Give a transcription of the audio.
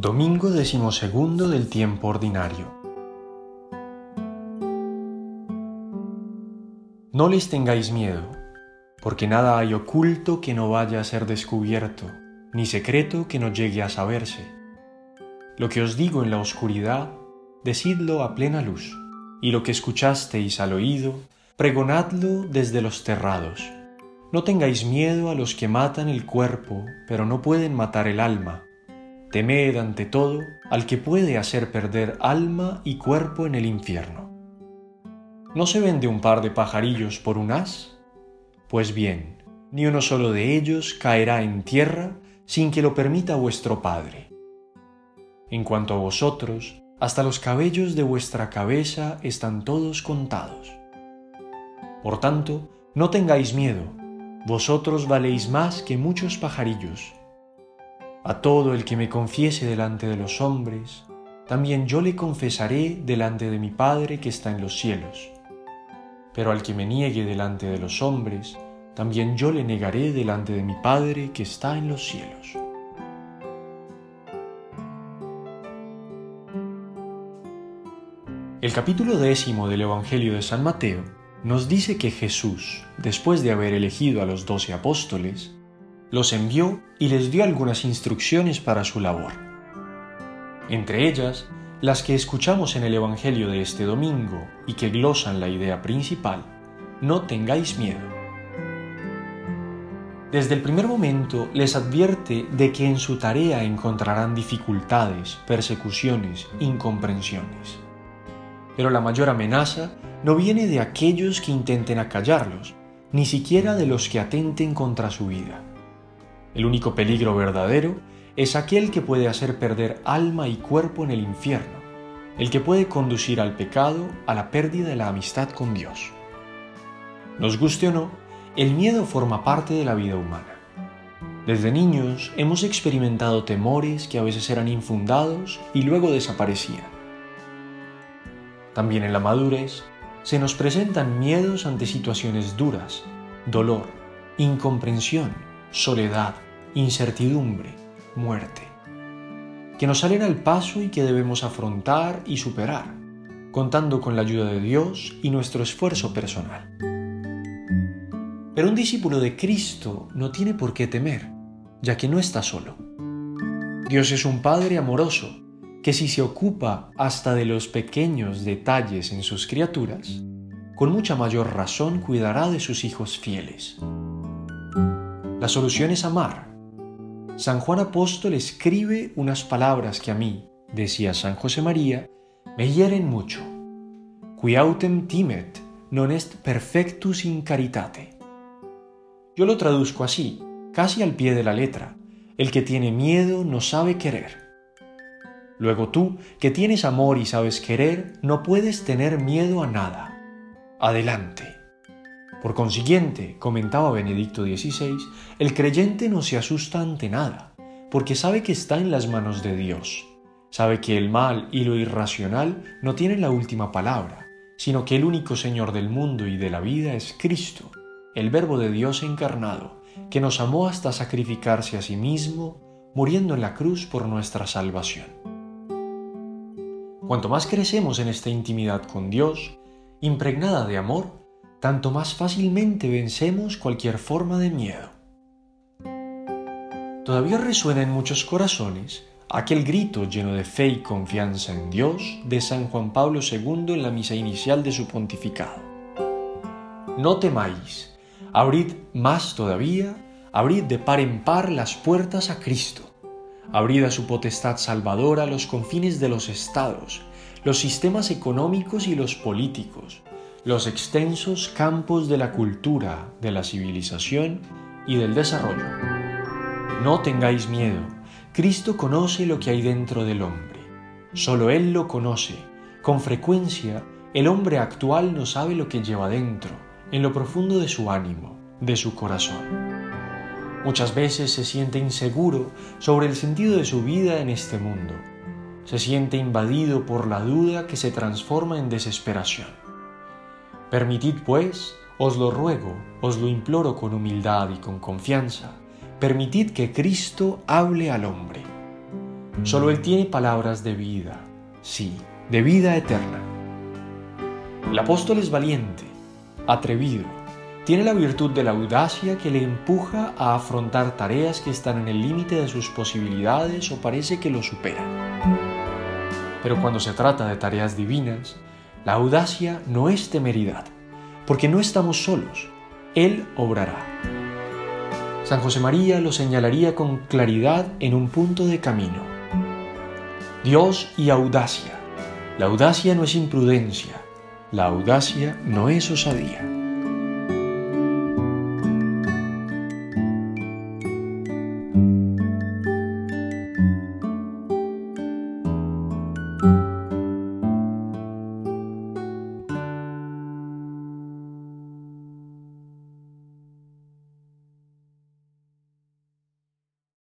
Domingo decimosegundo del tiempo ordinario. No les tengáis miedo, porque nada hay oculto que no vaya a ser descubierto, ni secreto que no llegue a saberse. Lo que os digo en la oscuridad, decidlo a plena luz, y lo que escuchasteis al oído, pregonadlo desde los terrados. No tengáis miedo a los que matan el cuerpo, pero no pueden matar el alma Temed ante todo al que puede hacer perder alma y cuerpo en el infierno. ¿No se vende un par de pajarillos por un as? Pues bien, ni uno solo de ellos caerá en tierra sin que lo permita vuestro Padre. En cuanto a vosotros, hasta los cabellos de vuestra cabeza están todos contados. Por tanto, no tengáis miedo, vosotros valéis más que muchos pajarillos. A todo el que me confiese delante de los hombres, también yo le confesaré delante de mi Padre que está en los cielos. Pero al que me niegue delante de los hombres, también yo le negaré delante de mi Padre que está en los cielos. El capítulo décimo del Evangelio de San Mateo nos dice que Jesús, después de haber elegido a los doce apóstoles, los envió y les dio algunas instrucciones para su labor. Entre ellas, las que escuchamos en el Evangelio de este domingo y que glosan la idea principal, no tengáis miedo. Desde el primer momento les advierte de que en su tarea encontrarán dificultades, persecuciones, incomprensiones. Pero la mayor amenaza no viene de aquellos que intenten acallarlos, ni siquiera de los que atenten contra su vida. El único peligro verdadero es aquel que puede hacer perder alma y cuerpo en el infierno, el que puede conducir al pecado, a la pérdida de la amistad con Dios. Nos guste o no, el miedo forma parte de la vida humana. Desde niños hemos experimentado temores que a veces eran infundados y luego desaparecían. También en la madurez se nos presentan miedos ante situaciones duras, dolor, incomprensión, soledad, incertidumbre, muerte, que nos salen al paso y que debemos afrontar y superar, contando con la ayuda de Dios y nuestro esfuerzo personal. Pero un discípulo de Cristo no tiene por qué temer, ya que no está solo. Dios es un Padre amoroso, que si se ocupa hasta de los pequeños detalles en sus criaturas, con mucha mayor razón cuidará de sus hijos fieles. Solución es amar. San Juan Apóstol escribe unas palabras que a mí, decía San José María, me hieren mucho. Quiautem timet non est perfectus in caritate. Yo lo traduzco así, casi al pie de la letra. El que tiene miedo no sabe querer. Luego tú, que tienes amor y sabes querer, no puedes tener miedo a nada. Adelante. Por consiguiente, comentaba Benedicto XVI, el creyente no se asusta ante nada, porque sabe que está en las manos de Dios. Sabe que el mal y lo irracional no tienen la última palabra, sino que el único Señor del mundo y de la vida es Cristo, el Verbo de Dios encarnado, que nos amó hasta sacrificarse a sí mismo, muriendo en la cruz por nuestra salvación. Cuanto más crecemos en esta intimidad con Dios, impregnada de amor, tanto más fácilmente vencemos cualquier forma de miedo. Todavía resuena en muchos corazones aquel grito lleno de fe y confianza en Dios de San Juan Pablo II en la misa inicial de su pontificado. No temáis, abrid más todavía, abrid de par en par las puertas a Cristo, abrid a su potestad salvadora los confines de los estados, los sistemas económicos y los políticos, los extensos campos de la cultura, de la civilización y del desarrollo. No tengáis miedo, Cristo conoce lo que hay dentro del hombre. Solo Él lo conoce. Con frecuencia, el hombre actual no sabe lo que lleva dentro, en lo profundo de su ánimo, de su corazón. Muchas veces se siente inseguro sobre el sentido de su vida en este mundo. Se siente invadido por la duda que se transforma en desesperación. Permitid, pues, os lo ruego, os lo imploro con humildad y con confianza, permitid que Cristo hable al hombre. Solo Él tiene palabras de vida, sí, de vida eterna. El apóstol es valiente, atrevido, tiene la virtud de la audacia que le empuja a afrontar tareas que están en el límite de sus posibilidades o parece que lo superan. Pero cuando se trata de tareas divinas, la audacia no es temeridad, porque no estamos solos, Él obrará. San José María lo señalaría con claridad en un punto de camino. Dios y audacia. La audacia no es imprudencia, la audacia no es osadía.